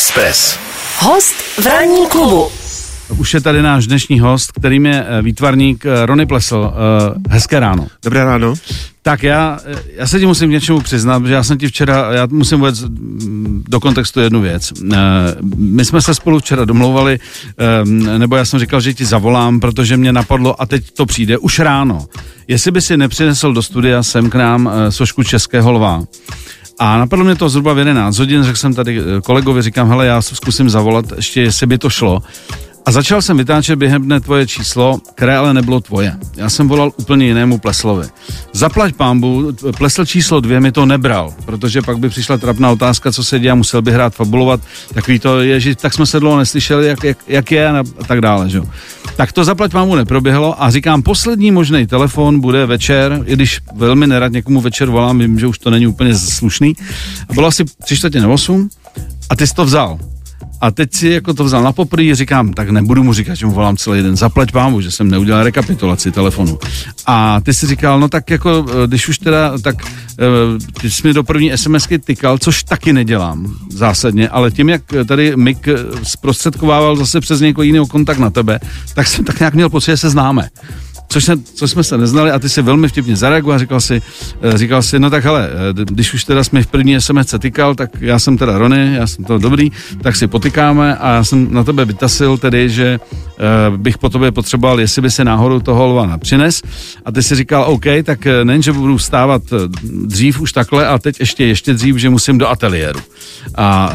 Express. Host v ranní klubu. Už je tady náš dnešní host, kterým je eh, výtvarník eh, Rony Plesl. Eh, Hezké ráno. Dobré ráno. Tak já, já se ti musím k něčemu přiznat, že já jsem ti včera, já musím vůbec do kontextu jednu věc. My jsme se spolu včera domlouvali, nebo já jsem říkal, že ti zavolám, protože mě napadlo a teď to přijde už ráno. Jestli by si nepřinesl do studia sem k nám sošku Českého lva, a napadlo mě to zhruba v 11 hodin, řekl jsem tady kolegovi, říkám, hele, já zkusím zavolat, ještě jestli by to šlo. A začal jsem vytáčet během dne tvoje číslo, které ale nebylo tvoje. Já jsem volal úplně jinému pleslovi. Zaplať pámbu, plesl číslo dvě mi to nebral, protože pak by přišla trapná otázka, co se děje, musel by hrát, fabulovat. Takový to je, že tak jsme se dlouho neslyšeli, jak, jak, jak je a tak dále. Že? Tak to zaplať pámbu neproběhlo a říkám, poslední možný telefon bude večer, i když velmi nerad někomu večer volám, vím, že už to není úplně slušný. A bylo asi tři čtvrtě na osm a ty jsi to vzal. A teď si jako to vzal na poprý, říkám, tak nebudu mu říkat, že mu volám celý den, zaplať pámu, že jsem neudělal rekapitulaci telefonu. A ty si říkal, no tak jako, eh, když už teda, tak eh, ty jsi mi do první SMSky tykal, což taky nedělám zásadně, ale tím, jak tady Mik eh, zprostředkovával zase přes někoho jiného kontakt na tebe, tak jsem tak nějak měl pocit, že se známe což, se, což jsme se neznali a ty si velmi vtipně zareagoval a říkal si, eh, říkal si, no tak hele, eh, když už teda jsme v první SMS tykal, tak já jsem teda Rony, já jsem to dobrý, tak si potykáme a já jsem na tebe vytasil tedy, že uh, bych po tobě potřeboval, jestli by se náhodou toho lva přines a ty si říkal, OK, tak nejen, že budu stávat dřív už takhle a teď ještě ještě dřív, že musím do ateliéru. A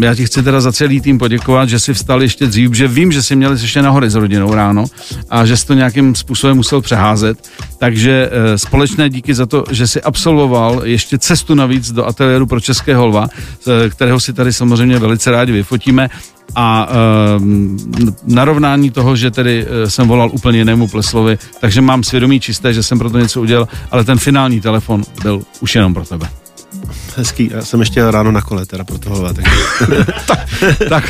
já ti chci teda za celý tým poděkovat, že jsi vstal ještě dřív, že vím, že jsi měli ještě nahoře s rodinou ráno a že jsi to nějakým způsobem je musel přeházet, takže e, společné díky za to, že si absolvoval ještě cestu navíc do ateliéru pro České holva, e, kterého si tady samozřejmě velice rádi vyfotíme a e, narovnání toho, že tedy jsem volal úplně jinému Pleslovi, takže mám svědomí čisté, že jsem pro to něco udělal, ale ten finální telefon byl už jenom pro tebe. Hezký, já jsem ještě ráno na kole teda pro tohle. Tak... tak, tak,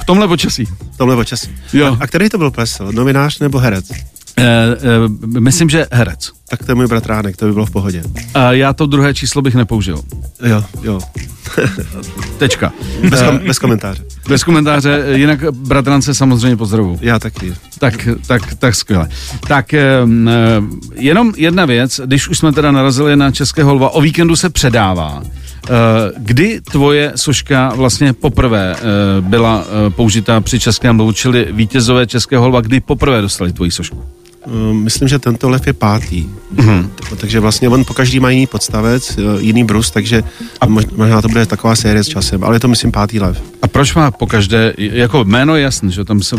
v tomhle počasí. V tomhle počasí. Jo. A, a který to byl Plesl? Novinář nebo herec? Uh, myslím, že herec. Tak to je můj bratránek, to by bylo v pohodě. Uh, já to druhé číslo bych nepoužil. Jo, jo. Tečka. Bez, kom, bez komentáře. Bez komentáře, jinak bratrance samozřejmě pozdravu. Já taky. Tak, tak, tak skvěle. Tak jenom jedna věc, když už jsme teda narazili na České holva, o víkendu se předává. Kdy tvoje soška vlastně poprvé byla použita při Českém lovu, čili vítězové Českého holva, kdy poprvé dostali tvoji sošku? Ehm, myslím, že tento lev je pátý. Mm-hmm. Takže vlastně on po každý má jiný podstavec, eh, jiný brus, takže a možná to bude taková série s časem, ale je to myslím pátý lev. A proč má po každé, jako jméno je jasné, že tam se,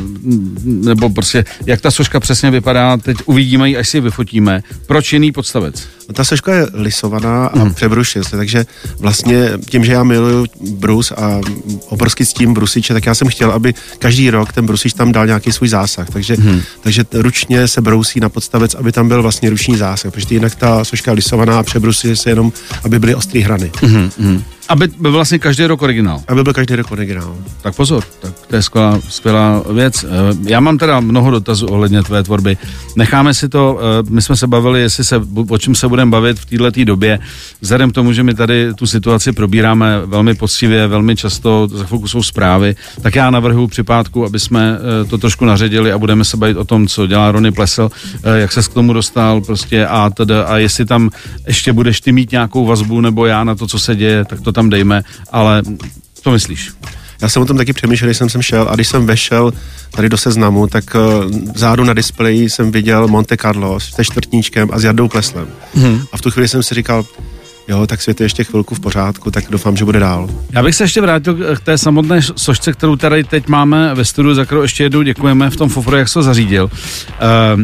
nebo prostě, jak ta soška přesně vypadá, teď uvidíme ji, až si ji vyfotíme. Proč jiný podstavec? Ta soška je lisovaná a mm. přebrušuje se, takže vlastně tím, že já miluju brus a obrovský s tím brusiče, tak já jsem chtěl, aby každý rok ten brusič tam dal nějaký svůj zásah, takže, mm. takže ručně se brousí na podstavec, aby tam byl vlastně ruční zásah, protože jinak ta soška lisovaná a přebrusuje se jenom, aby byly ostré hrany. Mm. Aby byl vlastně každý rok originál. Aby byl každý rok originál. Tak pozor, tak to je skvělá, skvělá věc. Eh, já mám teda mnoho dotazů ohledně tvé tvorby. Necháme si to, eh, my jsme se bavili, jestli se, o čem se budeme bavit v této době. Vzhledem k tomu, že my tady tu situaci probíráme velmi poctivě, velmi často, za chvilku jsou zprávy, tak já navrhu připátku, aby jsme eh, to trošku naředili a budeme se bavit o tom, co dělá Rony Plesel, jak se k tomu dostal prostě a teda, a jestli tam ještě budeš ty mít nějakou vazbu nebo já na to, co se děje, tak to tam dejme, ale co myslíš? Já jsem o tom taky přemýšlel, když jsem sem šel a když jsem vešel tady do seznamu, tak uh, zádu na displeji jsem viděl Monte Carlo se čtvrtníčkem a s Jardou Kleslem. Hmm. A v tu chvíli jsem si říkal, jo, tak svět je ještě chvilku v pořádku, tak doufám, že bude dál. Já bych se ještě vrátil k té samotné sošce, kterou tady teď máme ve studiu, za kterou ještě jednou děkujeme v tom fofru, jak se zařídil. Uh,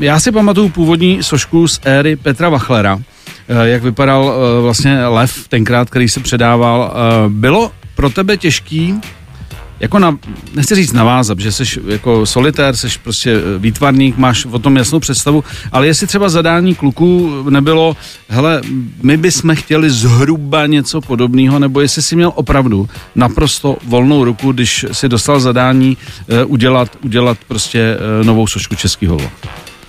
já si pamatuju původní sošku z éry Petra Wachlera, Eh, jak vypadal eh, vlastně lev tenkrát, který se předával. Eh, bylo pro tebe těžký jako na, nechci říct navázat, že jsi jako solitér, jsi prostě výtvarník, máš o tom jasnou představu, ale jestli třeba zadání kluků nebylo, hele, my bychom chtěli zhruba něco podobného, nebo jestli si měl opravdu naprosto volnou ruku, když si dostal zadání udělat, udělat prostě novou sošku českého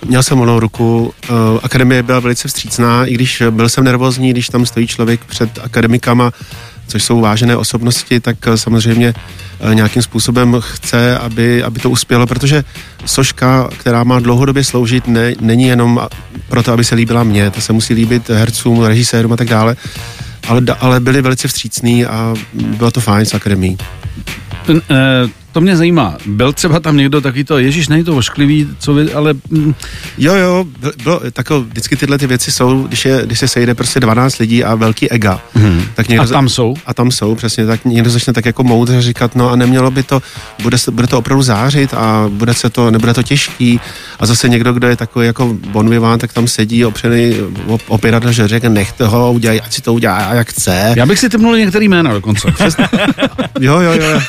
Měl jsem volnou ruku, uh, akademie byla velice vstřícná, i když byl jsem nervózní, když tam stojí člověk před akademikama, což jsou vážené osobnosti, tak eh, samozřejmě eh, nějakým způsobem chce, aby, aby to uspělo, protože soška, která má dlouhodobě sloužit, ne, není jenom proto, aby se líbila mně, to se musí líbit hercům, režisérům a tak dále, ale, ale byli velice vstřícní a bylo to fajn s akademií. Ten, eh, to mě zajímá. Byl třeba tam někdo taky to, Ježíš, není to ošklivý, co vy, ale... Mm. Jo, jo, bylo, tako, vždycky tyhle ty věci jsou, když, je, když se sejde prostě 12 lidí a velký ega. Hmm. Tak někdo, a tam jsou? A tam jsou, přesně, tak někdo začne tak jako moudře říkat, no a nemělo by to, bude, bude to opravdu zářit a bude se to, nebude to těžký. A zase někdo, kdo je takový jako bonviván, tak tam sedí opřený opěrat že řekne, nech toho udělaj, ať si to udělá, jak chce. Já bych si typnul některý jména dokonce. jo, jo, jo.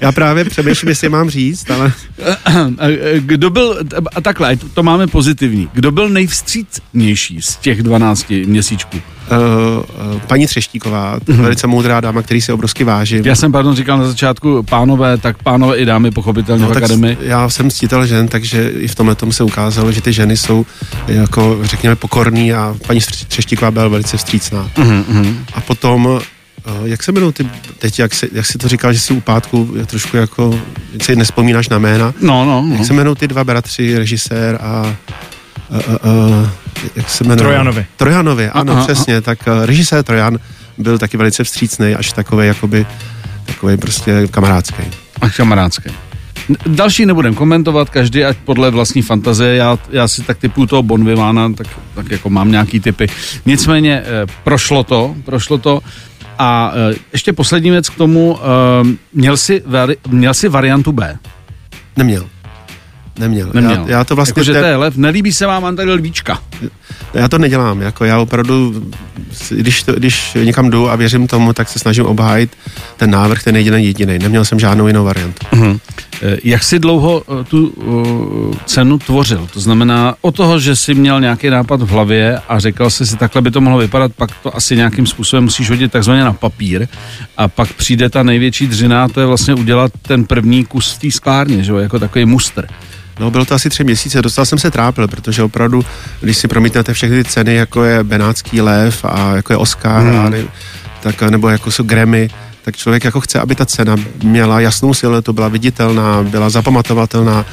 Já právě přemýšlím, jestli mám říct, ale... Kdo byl, a takhle, to máme pozitivní, kdo byl nejvstřícnější z těch 12 měsíčků? Uh, paní Třeštíková, uh-huh. velice moudrá dáma, který se obrovsky vážím. Já jsem, pardon, říkal na začátku pánové, tak pánové i dámy pochopitelně no, v akademii. Já jsem ctitel žen, takže i v tomhle tomu se ukázalo, že ty ženy jsou jako, řekněme, pokorný a paní Třeštíková byla velice vstřícná. Uh-huh. A potom jak se jmenují ty, teď, jak, se, jak jsi to říkal, že jsi u pátku je trošku jako, si nespomínáš na jména. No, no, no. Jak se jmenují ty dva bratři, režisér a, a, a, a jak se jmenují? Trojanovi. Trojanovi, ano, aha, přesně. Aha. Tak uh, režisér Trojan byl taky velice vstřícný, až takový jakoby, takový prostě kamarádský. A kamarádský. Další nebudem komentovat, každý ať podle vlastní fantazie, já, já si tak typu toho Bonvivána, tak, tak jako mám nějaký typy. Nicméně eh, prošlo to, prošlo to. A uh, ještě poslední věc k tomu. Uh, měl, jsi, vari, měl jsi variantu B? Neměl. Neměl. Neměl. Já, já to vlastně... Jako, že to je lev, nelíbí se vám tady lvíčka. Já to nedělám, jako já opravdu, když, to, když někam jdu a věřím tomu, tak se snažím obhájit ten návrh, ten jediný jediný. Neměl jsem žádnou jinou variantu. Uh-huh. Jak jsi dlouho eh, tu uh, cenu tvořil? To znamená, o toho, že jsi měl nějaký nápad v hlavě a řekl jsi si, takhle by to mohlo vypadat, pak to asi nějakým způsobem musíš hodit takzvaně na papír a pak přijde ta největší dřina, to je vlastně udělat ten první kus v té sklárně, že jo, jako takový muster. No, bylo to asi tři měsíce, dostal jsem se trápil, protože opravdu, když si promítnete všechny ty ceny, jako je Benátský lev a jako je Oscar, hmm. a ne, tak, nebo jako jsou Grammy, tak člověk jako chce, aby ta cena měla jasnou siluetu, byla viditelná, byla zapamatovatelná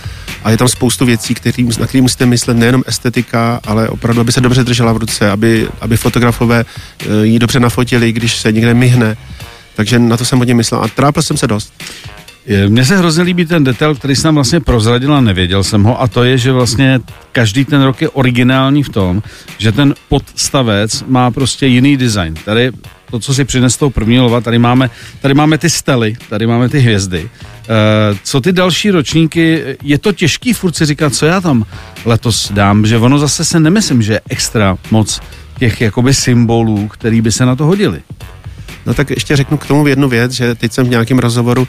a je tam spoustu věcí, který, na které musíte myslet nejenom estetika, ale opravdu, aby se dobře držela v ruce, aby, aby fotografové eh, ji dobře nafotili, když se někde myhne. Takže na to jsem hodně myslel a trápil jsem se dost. Mně se hrozně líbí ten detail, který jsem vlastně prozradil a nevěděl jsem ho, a to je, že vlastně každý ten rok je originální v tom, že ten podstavec má prostě jiný design. Tady to, co si přines tou první lova, tady máme, tady máme ty stely, tady máme ty hvězdy. Uh, co ty další ročníky, je to těžký furt si říkat, co já tam letos dám, že ono zase se nemyslím, že je extra moc těch jakoby symbolů, který by se na to hodili. No tak ještě řeknu k tomu jednu věc, že teď jsem v nějakém rozhovoru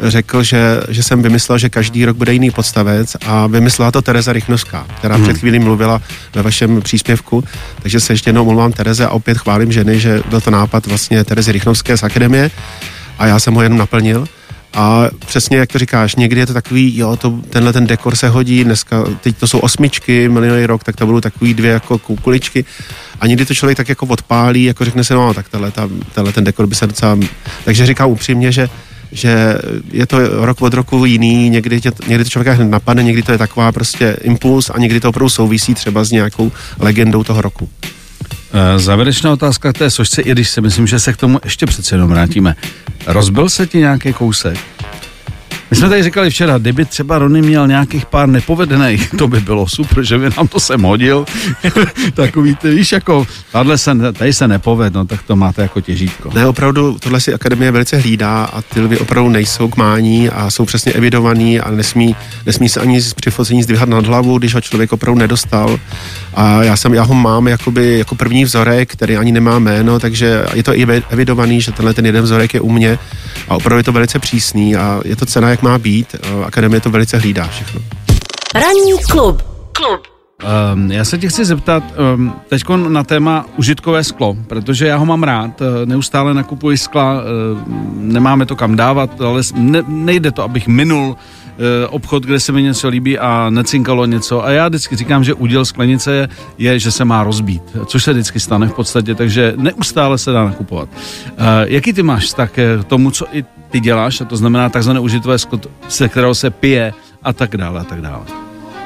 řekl, že, že jsem vymyslel, že každý rok bude jiný podstavec a vymyslela to Tereza Rychnovská, která hmm. před chvílí mluvila ve vašem příspěvku, takže se ještě jednou omlouvám Tereze a opět chválím ženy, že byl to nápad vlastně Terezy Rychnovské z Akademie a já jsem ho jenom naplnil. A přesně jak to říkáš, někdy je to takový, jo, to, tenhle ten dekor se hodí, dneska, teď to jsou osmičky, milioný rok, tak to budou takový dvě jako kukuličky. A někdy to člověk tak jako odpálí, jako řekne se, no tak tenhle, ta, tenhle ten dekor by se docela... Takže říkám upřímně, že že je to rok od roku jiný, někdy, tě, někdy to člověka hned napadne, někdy to je taková prostě impuls a někdy to opravdu souvisí třeba s nějakou legendou toho roku. Eh, závěrečná otázka k té sošce, i když si myslím, že se k tomu ještě přece jenom vrátíme. Rozbil se ti nějaký kousek? My jsme tady říkali včera, kdyby třeba Rony měl nějakých pár nepovedených, to by bylo super, že by nám to sem hodil. Takový, ty víš, jako, tady se, tady se nepoved, no, tak to máte jako těžítko. Ne, opravdu, tohle si akademie velice hlídá a ty lvy opravdu nejsou k mání a jsou přesně evidovaný a nesmí, nesmí se ani při focení zdvihat nad hlavu, když ho člověk opravdu nedostal. A já, jsem, já ho mám jakoby, jako první vzorek, který ani nemá jméno, takže je to i evidovaný, že tenhle ten jeden vzorek je u mě a opravdu je to velice přísný a je to cena, jak má být. Akademie to velice hlídá všechno. Ranní klub. Klub. Um, já se tě chci zeptat um, teď na téma užitkové sklo, protože já ho mám rád, eh, neustále nakupuji skla, uh, nemáme to kam dávat, ale ne, nejde to, abych minul obchod, kde se mi něco líbí a necinkalo něco. A já vždycky říkám, že úděl sklenice je, je, že se má rozbít, což se vždycky stane v podstatě, takže neustále se dá nakupovat. E, jaký ty máš tak k tomu, co i ty děláš, a to znamená takzvané užitové sklo, se kterého se pije a tak dále a tak dále.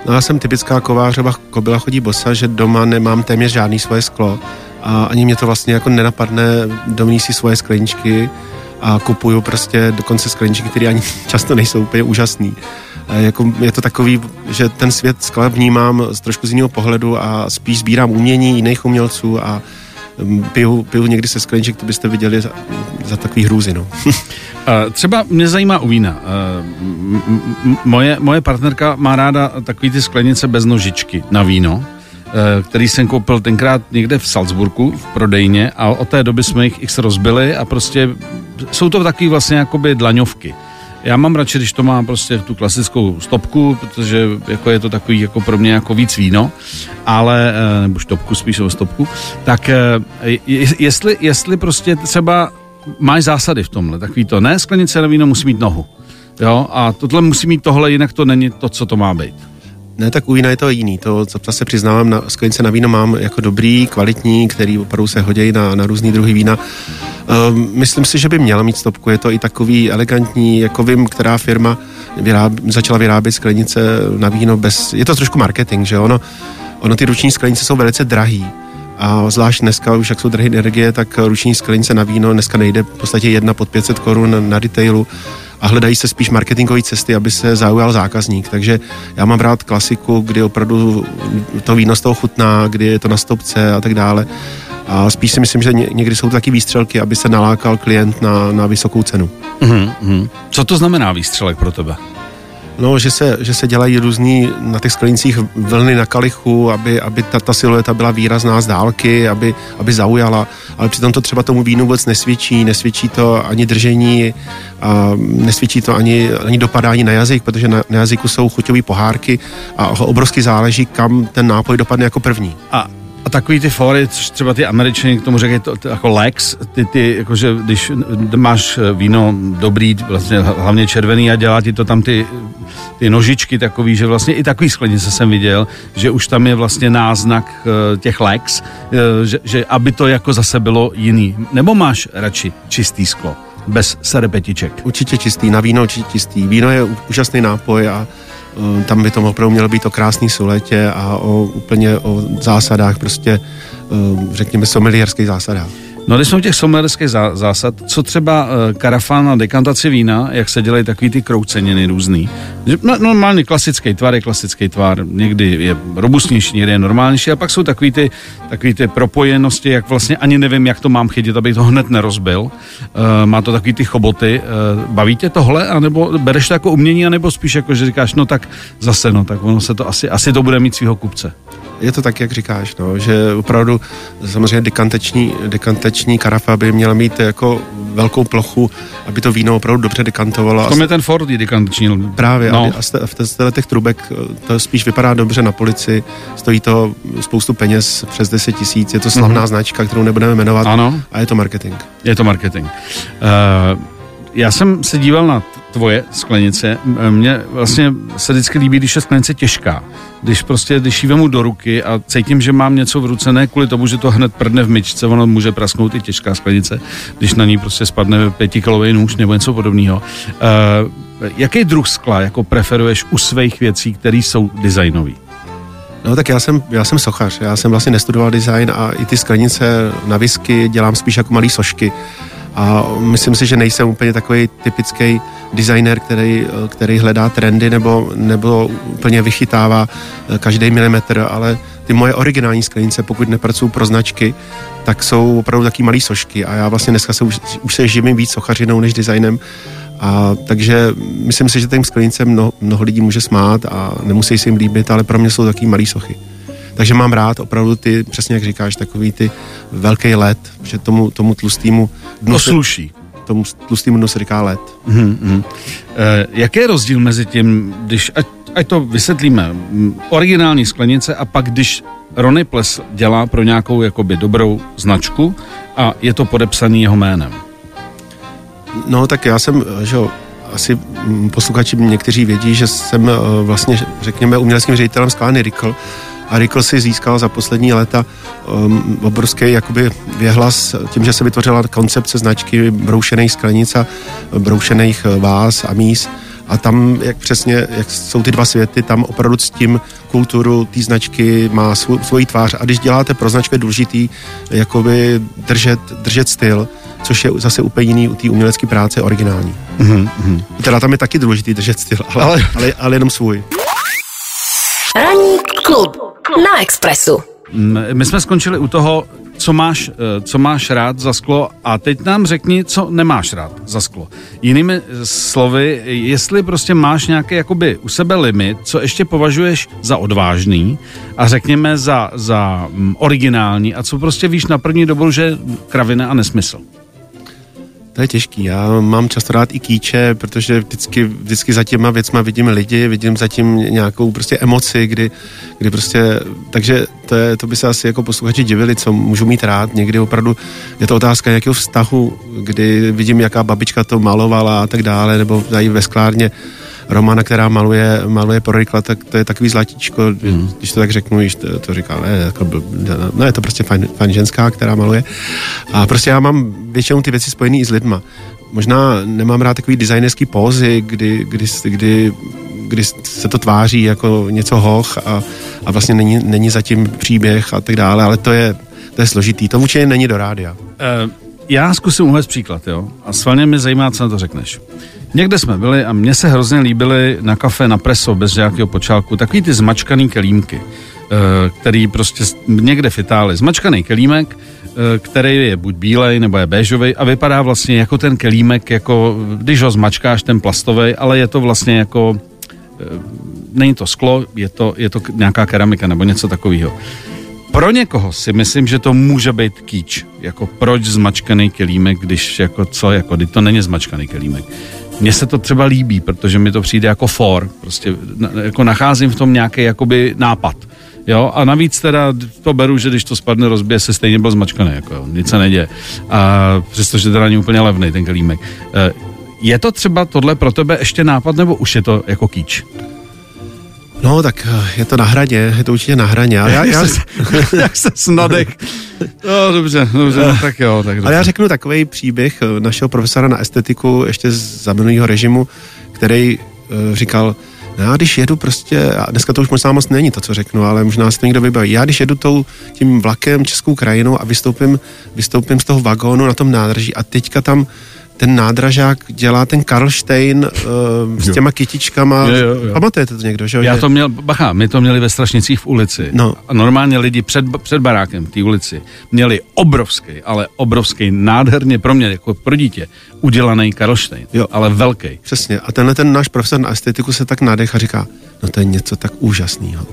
No já jsem typická kovářova kobila chodí bosa, že doma nemám téměř žádný svoje sklo a ani mě to vlastně jako nenapadne domní si svoje skleničky a kupuju prostě dokonce skleničky, které ani často nejsou úplně úžasný. Jako je to takový, že ten svět skla vnímám z trošku z jiného pohledu a spíš sbírám umění jiných umělců a mm, piju, piju někdy se skleniček, to byste viděli za, za takový hrůzy. No. Třeba mě zajímá u vína. Moje, moje partnerka má ráda takový ty sklenice bez nožičky na víno, který jsem koupil tenkrát někde v Salzburgu v prodejně a od té doby jsme jich x rozbili a prostě jsou to takový vlastně jakoby dlaňovky. Já mám radši, když to má prostě tu klasickou stopku, protože jako je to takový jako pro mě jako víc víno, ale, nebo štopku spíš o stopku, tak jestli, jestli prostě třeba máš zásady v tomhle, takový to, ne, sklenice na víno musí mít nohu, jo, a tohle musí mít tohle, jinak to není to, co to má být. Ne, tak u vína je to jiný. To zase přiznávám, na sklenice na víno mám jako dobrý, kvalitní, který opravdu se hodí na, na různý druhy vína. Um, myslím si, že by měla mít stopku. Je to i takový elegantní, jako vím, která firma vyráb, začala vyrábět sklenice na víno bez... Je to trošku marketing, že ono, ono ty ruční sklenice jsou velice drahý a zvlášť dneska, už jak jsou drahé energie, tak ruční sklenice na víno dneska nejde v podstatě jedna pod 500 korun na retailu a hledají se spíš marketingové cesty, aby se zaujal zákazník. Takže já mám rád klasiku, kdy opravdu to víno z toho chutná, kdy je to na stopce a tak dále. A spíš si myslím, že někdy jsou to taky výstřelky, aby se nalákal klient na, na vysokou cenu. Mm-hmm. Co to znamená výstřelek pro tebe? No, že se, že se dělají různý na těch sklenicích vlny na kalichu, aby, aby ta, ta silueta byla výrazná z dálky, aby, aby zaujala, ale přitom to třeba tomu vínu vůbec nesvědčí, nesvědčí to ani držení, a nesvědčí to ani, ani dopadání na jazyk, protože na, na jazyku jsou chuťové pohárky a obrovsky záleží, kam ten nápoj dopadne jako první. A takový ty fóry, což třeba ty američani k tomu říkají to, to jako Lex, ty, ty, jakože když máš víno dobrý, vlastně hlavně červený a dělá ti to tam ty, ty nožičky takový, že vlastně i takový sklenice jsem viděl, že už tam je vlastně náznak uh, těch Lex, uh, že, že aby to jako zase bylo jiný. Nebo máš radši čistý sklo? bez serepetiček. Určitě čistý, na víno určitě čistý. Víno je úžasný nápoj a Eh, tam by to opravdu mělo být o krásný suletě a o úplně o zásadách, prostě eh, řekněme sommelierských zásadách. No když jsme u těch sommelierských zásad, co třeba uh, karafán na dekantaci vína, jak se dělají takový ty krouceniny různý. No, normálně klasický tvar je klasický tvar, někdy je robustnější, někdy je normálnější, a pak jsou takový ty, takový ty propojenosti, jak vlastně ani nevím, jak to mám chytit, abych to hned nerozbil. Uh, má to takový ty choboty. Uh, baví tě tohle, anebo bereš to jako umění, anebo spíš jako, že říkáš, no tak zase, no tak ono se to asi, asi to bude mít svého kupce je to tak, jak říkáš, no, že opravdu samozřejmě dekantační, dekantační karafa by měla mít jako velkou plochu, aby to víno opravdu dobře dekantovalo. V tom je ten Ford dekantační. Právě, no. a v těch trubek to spíš vypadá dobře na polici, stojí to spoustu peněz, přes 10 tisíc, je to slavná mm-hmm. značka, kterou nebudeme jmenovat ano. a je to marketing. Je to marketing. Uh, já jsem se díval na tvoje sklenice. Mně vlastně se vždycky líbí, když je sklenice těžká. Když prostě, když ji vemu do ruky a cítím, že mám něco v ruce, ne kvůli tomu, že to hned prdne v myčce, ono může prasknout i těžká sklenice, když na ní prostě spadne pětikilový nůž nebo něco podobného. Uh, jaký druh skla jako preferuješ u svých věcí, které jsou designové? No tak já jsem, já jsem sochař, já jsem vlastně nestudoval design a i ty sklenice na whisky dělám spíš jako malé sošky. A myslím si, že nejsem úplně takový typický designer, který, který hledá trendy nebo, nebo úplně vychytává eh, každý milimetr, ale ty moje originální sklenice, pokud nepracuju pro značky, tak jsou opravdu taky malé sošky a já vlastně dneska se už, už se živím víc sochařinou než designem a takže myslím si, že tím sklenicem mnoho, mnoho lidí může smát a nemusí si jim líbit, ale pro mě jsou taky malé sochy. Takže mám rád opravdu ty, přesně jak říkáš, takový ty velký let, že tomu, tomu tlustýmu dnu to sluší. Tomu tlustýmu dnu se říká let. Mm-hmm. E, jaký je rozdíl mezi tím, když, ať, ať to vysvětlíme, originální sklenice a pak když Ronny Ples dělá pro nějakou jakoby dobrou značku a je to podepsaný jeho jménem? No tak já jsem, že jo, asi mm, posluchači někteří vědí, že jsem uh, vlastně, řekněme, uměleckým ředitelem sklárny Rikl a Rikl si získal za poslední léta um, obrovský jakoby věhlas tím, že se vytvořila koncepce značky broušených sklenic a broušených váz a míst a tam, jak přesně, jak jsou ty dva světy, tam opravdu s tím kulturu té značky má svou, svoji tvář a když děláte pro značku je důležitý jakoby držet, držet styl, což je zase úplně jiný u té umělecké práce originální. Mm-hmm. Teda tam je taky důležitý držet styl, ale, ale, ale, ale jenom svůj. Ranní klub na Expressu. My jsme skončili u toho, co máš, eh, co máš rád za sklo a teď nám řekni, co nemáš rád za sklo. Jinými slovy, jestli prostě máš nějaký jakoby u sebe limit, co ještě považuješ za odvážný a řekněme za, za mm, originální a co prostě víš na první dobu, že kravina a nesmysl. To je těžký. Já mám často rád i kýče, protože vždycky, vždycky za těma věcma vidím lidi, vidím zatím nějakou prostě emoci, kdy, kdy prostě, takže to, je, to by se asi jako posluchači divili, co můžu mít rád. Někdy opravdu je to otázka nějakého vztahu, kdy vidím, jaká babička to malovala a tak dále, nebo tady ve sklárně Romana, která maluje, maluje pro Rikla, tak to je takový zlatíčko, mm. když to tak řeknu, když to, to říká, ne, jako, no je to prostě fajn, fajn ženská, která maluje. A prostě já mám většinou ty věci spojené i s lidma. Možná nemám rád takový designerský pózy, kdy, kdy, kdy kdy se to tváří jako něco hoch a, a vlastně není, není zatím příběh a tak dále, ale to je, to je složitý. To určitě není do rádia. Uh, já zkusím uvést příklad, jo? A svalně mě zajímá, co na to řekneš. Někde jsme byli a mně se hrozně líbily na kafe na preso bez nějakého počálku takový ty zmačkaný kelímky, eh, který prostě někde v Itálii, zmačkaný kelímek, eh, který je buď bílej nebo je béžový a vypadá vlastně jako ten kelímek, jako když ho zmačkáš, ten plastový, ale je to vlastně jako eh, není to sklo, je to, je to nějaká keramika nebo něco takového. Pro někoho si myslím, že to může být kýč. Jako proč zmačkaný kelímek, když jako co, jako, to není zmačkaný kelímek. Mně se to třeba líbí, protože mi to přijde jako for, prostě jako nacházím v tom nějaký jakoby nápad. Jo, a navíc teda to beru, že když to spadne, rozbije se stejně byl zmačkaný, jako jo, nic se neděje. A přestože teda není úplně levný ten kelímek. E, je to třeba tohle pro tebe ještě nápad, nebo už je to jako kýč? No, tak eh, je to na hraně, je to určitě na hraně. Já, já, já... Jak se snadek. No, dobře, dobře, no, tak jo. Tak dobře. Ale já řeknu takový příběh eh, našeho profesora na estetiku ještě za minulého režimu, který uh, říkal, no já když jedu prostě, a dneska to už možná moc není to, co řeknu, ale možná si to někdo vybaví. Já když jedu tou, tím vlakem českou krajinou a vystoupím, vystoupím z toho vagónu na tom nádraží a teďka tam ten nádražák dělá ten Karlštejn uh, s těma kytičkama. Jo, jo, jo. Pamatujete to někdo, že Já to měl, bacha, my to měli ve Strašnicích v ulici. No. A normálně lidi před, před barákem v té ulici měli obrovský, ale obrovský, nádherně pro mě, jako pro dítě, udělaný Karlštejn, jo. ale velký. Přesně. A tenhle ten náš profesor na estetiku se tak nádech a říká, no to je něco tak úžasného.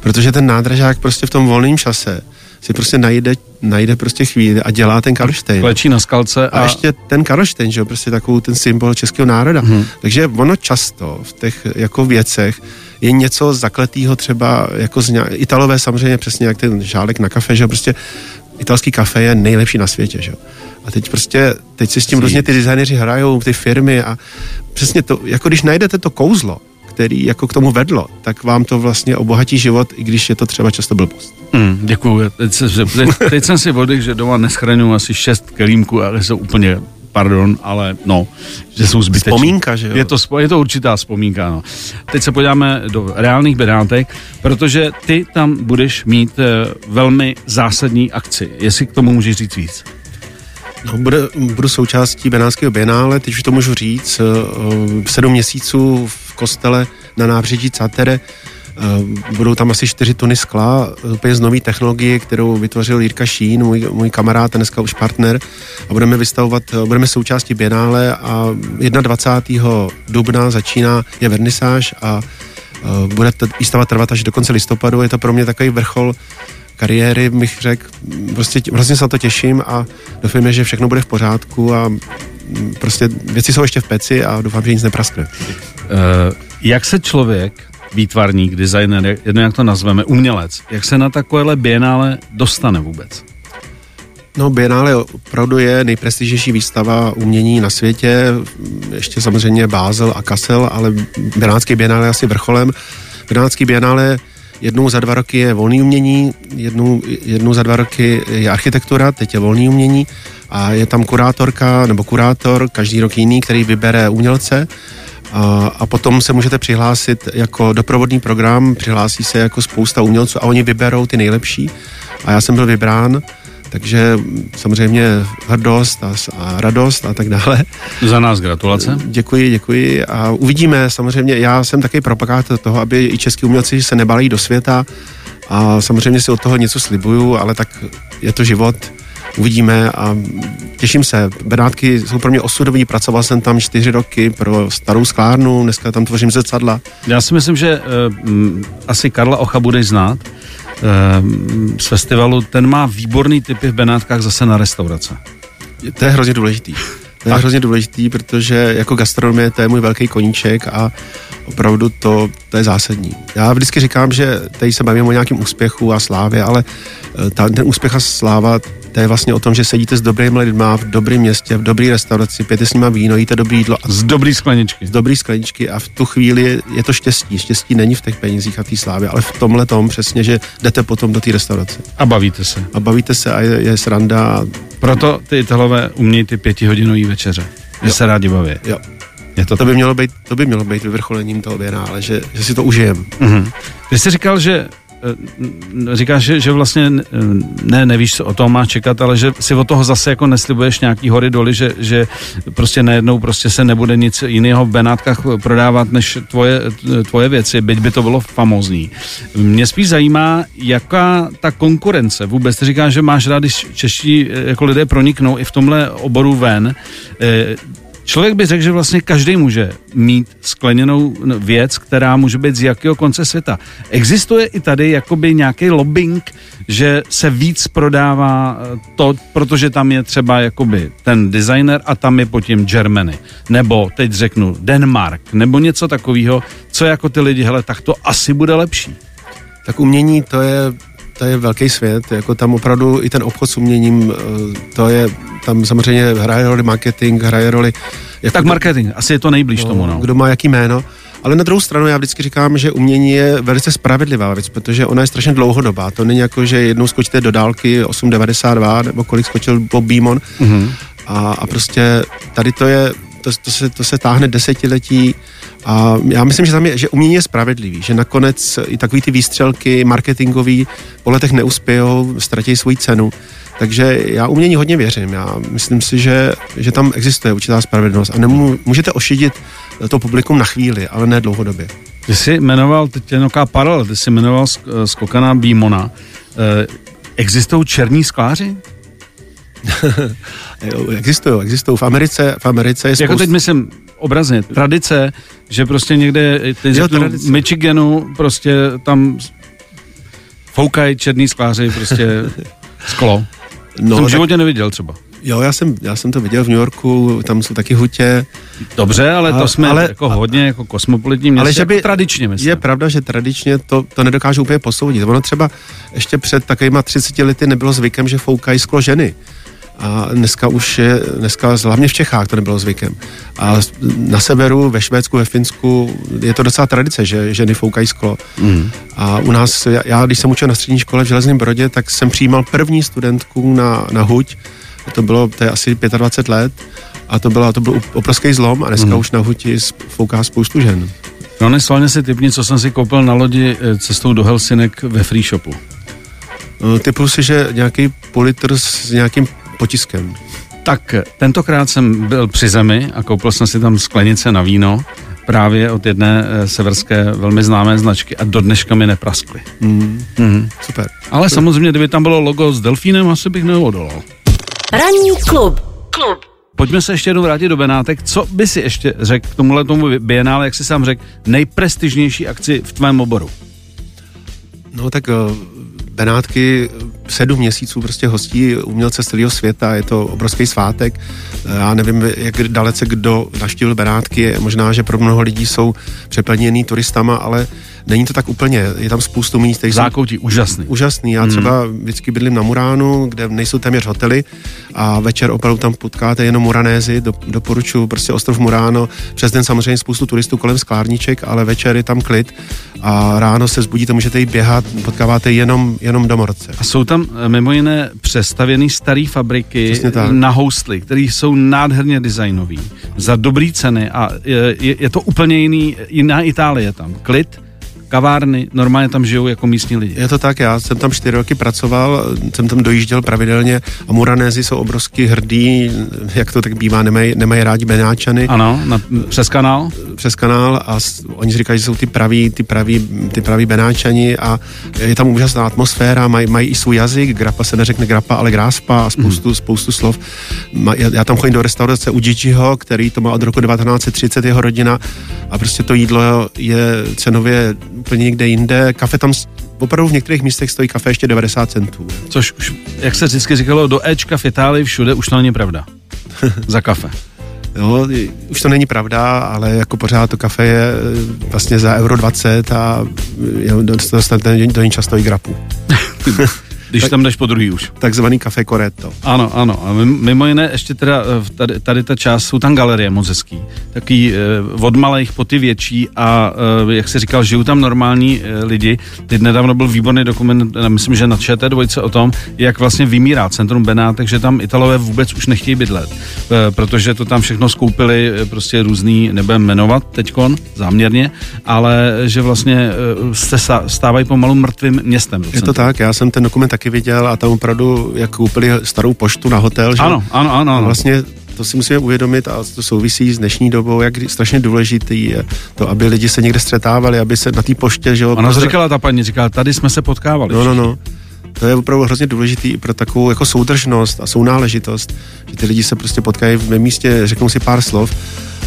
Protože ten nádražák prostě v tom volném čase si prostě najde, najde prostě chvíli a dělá ten Karlštejn. Klečí na skalce. A, a ještě ten Karlštejn, že jo, prostě takovou ten symbol českého národa. Hmm. Takže ono často v těch jako věcech je něco zakletého třeba jako z nějak, Italové samozřejmě přesně jak ten žálek na kafe, že jo, prostě italský kafe je nejlepší na světě, že jo. A teď prostě, teď si s tím různě ty designéři hrajou, ty firmy a přesně to, jako když najdete to kouzlo, který jako k tomu vedlo, tak vám to vlastně obohatí život, i když je to třeba často blbost. Mm, děkuju. Teď, teď, teď jsem si vodek, že doma neschraňuji asi šest kelímků, ale jsou úplně pardon, ale no, že jsou zbytečné. Vzpomínka, že jo? Je to, je to určitá vzpomínka, no. Teď se podíváme do reálných benátek, protože ty tam budeš mít e, velmi zásadní akci. Jestli k tomu můžeš říct víc. Bude, budu součástí Benátského bienále, teď už to můžu říct, uh, sedm měsíců v kostele na nábřeží Catere, uh, budou tam asi čtyři tuny skla, úplně z nové technologie, kterou vytvořil Jirka Šín, můj, můj kamarád, dneska už partner, a budeme vystavovat, budeme součástí bienále a 21. dubna začíná je vernisáž a bude ta výstava trvat až do konce listopadu, je to pro mě takový vrchol kariéry, bych řekl, prostě vlastně se na to těším a doufám, že všechno bude v pořádku a prostě věci jsou ještě v peci a doufám, že nic nepraskne. Uh, jak se člověk, výtvarník, designer, jedno jak to nazveme, umělec, jak se na takovéhle bienále dostane vůbec? No, Biennále opravdu je nejprestižnější výstava umění na světě, ještě samozřejmě Bázel a Kassel, ale Benátský Biennále je asi vrcholem. Benátský Biennále jednou za dva roky je volný umění, jednou, jednou za dva roky je architektura, teď je volný umění a je tam kurátorka nebo kurátor, každý rok jiný, který vybere umělce. A, a potom se můžete přihlásit jako doprovodný program, přihlásí se jako spousta umělců a oni vyberou ty nejlepší. A já jsem byl vybrán takže samozřejmě hrdost a, a radost a tak dále. Za nás gratulace. Děkuji, děkuji a uvidíme samozřejmě, já jsem taky propagátor toho, aby i český umělci se nebali do světa a samozřejmě si od toho něco slibuju, ale tak je to život, uvidíme a těším se. Benátky jsou pro mě osudový, pracoval jsem tam čtyři roky pro starou sklárnu, dneska tam tvořím zrcadla. Já si myslím, že uh, asi Karla Ocha budeš znát z festivalu, ten má výborný typy v Benátkách zase na restaurace. To je hrozně důležitý. To je hrozně důležitý, protože jako gastronomie to je můj velký koníček a opravdu to, to je zásadní. Já vždycky říkám, že tady se bavíme o nějakém úspěchu a slávě, ale eh, ta, ten úspěch a sláva to je vlastně o tom, že sedíte s dobrými lidmi v dobrém městě, v dobré restauraci, pijete s nimi víno, jíte dobrý jídlo. Z dobrý skleničky. Z dobrý skleničky a v tu chvíli je to štěstí. Štěstí není v těch penězích a té slávě, ale v tomhle tom přesně, že jdete potom do té restaurace. A bavíte se. A bavíte se a je, je sranda. Proto ty Italové umějí ty pětihodinové večeře. Že se rádi baví. Jo. Je to, to, by mělo být, to by mělo být vyvrcholením toho ale že, že si to užijem. Mm-hmm. Ty jsi říkal, že říkáš, že, že vlastně ne, nevíš, co o tom má čekat, ale že si od toho zase jako neslibuješ nějaký hory doly, že, že prostě najednou prostě se nebude nic jiného v Benátkách prodávat než tvoje, tvoje věci, byť by to bylo famózní. Mě spíš zajímá, jaká ta konkurence vůbec. Ty říkáš, že máš rád, když čeští eh, jako lidé proniknou i v tomhle oboru ven. Člověk by řekl, že vlastně každý může mít skleněnou věc, která může být z jakého konce světa. Existuje i tady jakoby nějaký lobbying, že se víc prodává eh, to, protože tam je třeba jakoby ten designer a tam je potom Germany. Nebo teď řeknu Denmark, nebo něco takového, co jako ty lidi, hele, tak to asi bude lepší. Tak umění to je to je velký svět, jako tam opravdu i ten obchod s uměním, eh, to je, tam samozřejmě hraje roli marketing, hraje roli... Jako tak marketing, asi je to nejblíž no, tomu, no. Kdo má jaký jméno. Ale na druhou stranu já vždycky říkám, že umění je velice spravedlivá věc, protože ona je strašně dlouhodobá. To není jako, že jednou skočíte do dálky 8,92 nebo kolik skočil Bob Beamon mm-hmm. a, a prostě tady to je, to, to, se, to se táhne desetiletí a já myslím, že tam je, že umění je spravedlivý, že nakonec i takový ty výstřelky marketingový po letech neuspějou, ztratí svoji cenu. Takže já umění hodně věřím. Já myslím si, že, že tam existuje určitá spravedlnost a nemů, můžete ošidit to publikum na chvíli, ale ne dlouhodobě. Ty jsi jmenoval, teď je nějaká paralela, ty jsi jmenoval skokana Bímona. E, existují černí skláři? existují, existují. V Americe, v Americe je spoust... Jako teď myslím obrazně, tradice, že prostě někde, teď jo, v Michiganu prostě tam foukají černý skláři prostě sklo. No, jsem v životě tak... neviděl třeba. Jo, já jsem, já jsem to viděl v New Yorku, tam jsou taky hutě. Dobře, ale to jsme ale, jako hodně jako kosmopolitní městě, ale že by, jako tradičně myslím. Je pravda, že tradičně to, to nedokážu úplně posoudit. Ono třeba ještě před takovýma 30 lety nebylo zvykem, že foukají sklo ženy. A dneska už je, dneska hlavně v Čechách to nebylo zvykem. A na severu, ve Švédsku, ve Finsku je to docela tradice, že ženy foukají sklo. Mm. A u nás, já když jsem učil na střední škole v Železném Brodě, tak jsem přijímal první studentku na, na huť. To bylo, to je asi 25 let. A to, bylo, to byl obrovský zlom a dneska mm. už na huti fouká spoustu žen. No nesvalně si typni, co jsem si koupil na lodi eh, cestou do Helsinek ve free shopu. No, typu si, že nějaký politr s nějakým potiskem. Tak tentokrát jsem byl při zemi a koupil jsem si tam sklenice na víno právě od jedné eh, severské velmi známé značky a do dneška mi nepraskly. Mm. Mm. Super. Ale Super. samozřejmě, kdyby tam bylo logo s delfínem, asi bych neodolal. Ranní klub. Klub. Pojďme se ještě jednou vrátit do Benátek. Co by si ještě řekl k tomuhle tomu bienále, jak jsi sám řekl, nejprestižnější akci v tvém oboru? No tak uh, Benátky sedm měsíců prostě hostí umělce z celého světa, je to obrovský svátek. Já nevím, jak dalece kdo naštívil Benátky, možná, že pro mnoho lidí jsou přeplněný turistama, ale není to tak úplně, je tam spoustu míst. Zákoutí, úžasný. Úžasný, já třeba hmm. vždycky bydlím na Muránu, kde nejsou téměř hotely a večer opravdu tam potkáte jenom Muranézy, do, doporučuji prostě ostrov Muráno, přes den samozřejmě spoustu turistů kolem sklárniček, ale večer je tam klid a ráno se zbudíte, můžete jít běhat, potkáváte jenom, jenom domorce. A jsou tam eh, mimo jiné přestavěné staré fabriky na houstly, které jsou nádherně designový, za dobrý ceny a je, je to úplně jiný, jiná Itálie tam. Klid, kavárny, normálně tam žijou jako místní lidi. Je to tak, já jsem tam čtyři roky pracoval, jsem tam dojížděl pravidelně a Muranézy jsou obrovsky hrdí, jak to tak bývá, nemají, nemají rádi Benáčany. Ano, na, přes kanál? Přes kanál a s, oni říkají, že jsou ty praví, ty praví, ty praví Benáčani a je tam úžasná atmosféra, mají, mají i svůj jazyk, grapa se neřekne grapa, ale gráspa a spoustu, mm. spoustu slov. Já, já tam chodím do restaurace u Gigiho, který to má od roku 1930, jeho rodina a prostě to jídlo je cenově úplně někde jinde. Kafe tam opravdu v některých místech stojí kafe ještě 90 centů. Což už, jak se vždycky říkalo, do Ečka v Itálii všude už to není pravda. Za kafe. Jo, už to není pravda, ale jako pořád to kafe je eh, vlastně za euro 20 a dostanete do ní často i grapu. Když tak, tam jdeš po druhý už. Takzvaný kafe Coretto. Ano, ano. A mimo jiné ještě teda eh, tady, tady ta část, jsou tam galerie moc hezký. Taký eh, od malých po ty větší a eh, jak se říkal, žijou tam normální lidi. Teď nedávno byl výborný dokument, myslím, že na ČT2 o tom, jak vlastně vymírá centrum Benátek, že tam Italové vůbec už nechtějí bydlet, protože to tam všechno skoupili prostě různý, nebudem jmenovat teďkon, záměrně, ale že vlastně se stávají pomalu mrtvým městem. Je to tak, já jsem ten dokument taky taky viděl a tam opravdu jak koupili starou poštu na hotel. Že? Ano, ano, ano. ano. vlastně to si musíme uvědomit a to souvisí s dnešní dobou, jak strašně důležitý je to, aby lidi se někde střetávali, aby se na té poště, že jo. Ona říkala ta paní, říkala, tady jsme se potkávali. No, no, no. To je opravdu hrozně důležitý pro takovou jako soudržnost a sounáležitost, že ty lidi se prostě potkají v místě, řeknou si pár slov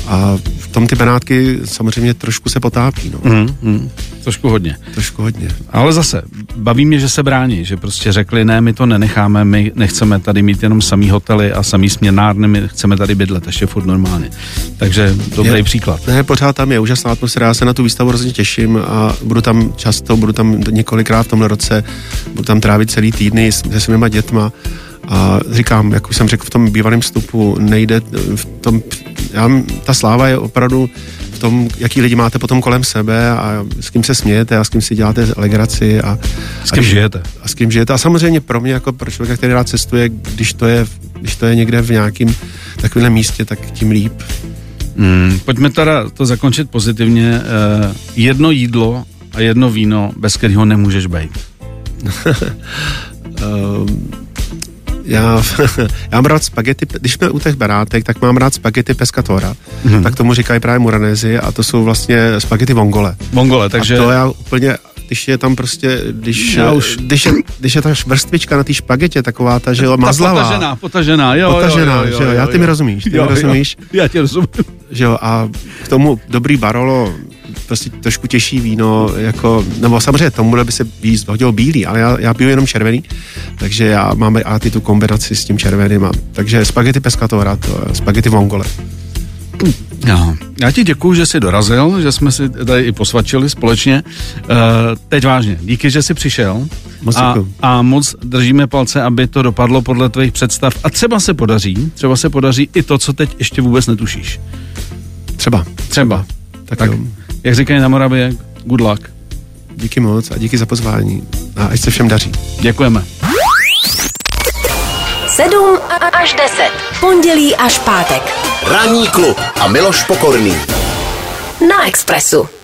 a v tom ty Benátky samozřejmě trošku se potápí. No. Mm, mm, trošku hodně. Trošku hodně. Ale zase, baví mě, že se brání, že prostě řekli, ne, my to nenecháme, my nechceme tady mít jenom samý hotely a samý směnárny, my chceme tady bydlet ještě furt normálně. Takže dobrý je, příklad. Ne, pořád tam je úžasná atmosféra, já se na tu výstavu hrozně těším a budu tam často, budu tam několikrát v tomhle roce, budu tam trávit celý týdny se svýma dětma a říkám, jak už jsem řekl v tom bývalém vstupu, nejde v tom, já, ta sláva je opravdu v tom, jaký lidi máte potom kolem sebe a s kým se smějete a s kým si děláte legraci a s kým a, žijete. A s kým žijete. A samozřejmě pro mě, jako pro člověka, který rád cestuje, když to je, když to je někde v nějakém takovém místě, tak tím líp. Hmm, pojďme teda to zakončit pozitivně. Uh, jedno jídlo a jedno víno, bez kterého nemůžeš být. um, já, já mám rád spagety, když jsme u těch Benátek, tak mám rád spagety pescatora, mm-hmm. tak tomu říkají právě Muranezi a to jsou vlastně spagety vongole. Vongole, takže... A to já úplně když je tam prostě, když, já už... když, je, když je ta vrstvička na té špagetě taková ta, že jo, mazlavá. Potažená, potažená, jo, potažená, jo, jo, jo, že jo, já ty mi rozumíš, ty jo, mi rozumíš. Jo, já tě rozumím. Že jo, a k tomu dobrý Barolo, prostě trošku těžší víno, jako, nebo samozřejmě tomu by se víc hodil bílý, ale já, já piju jenom červený, takže já mám a ty tu kombinaci s tím červeným. A, takže spaghetti pescatora, to, spaghetti vongole. Já, já ti děkuju, že jsi dorazil, že jsme si tady i posvačili společně. Uh, teď vážně, díky, že jsi přišel. Moc a, a moc držíme palce, aby to dopadlo podle tvých představ. A třeba se podaří, třeba se podaří i to, co teď ještě vůbec netušíš. Třeba. Třeba. Tak, tak jak říkají na Moravě, good luck. Díky moc a díky za pozvání. A ať se všem daří. Děkujeme. 7 až 10. Pondělí až pátek. Ranní klub a Miloš Pokorný. Na Expressu.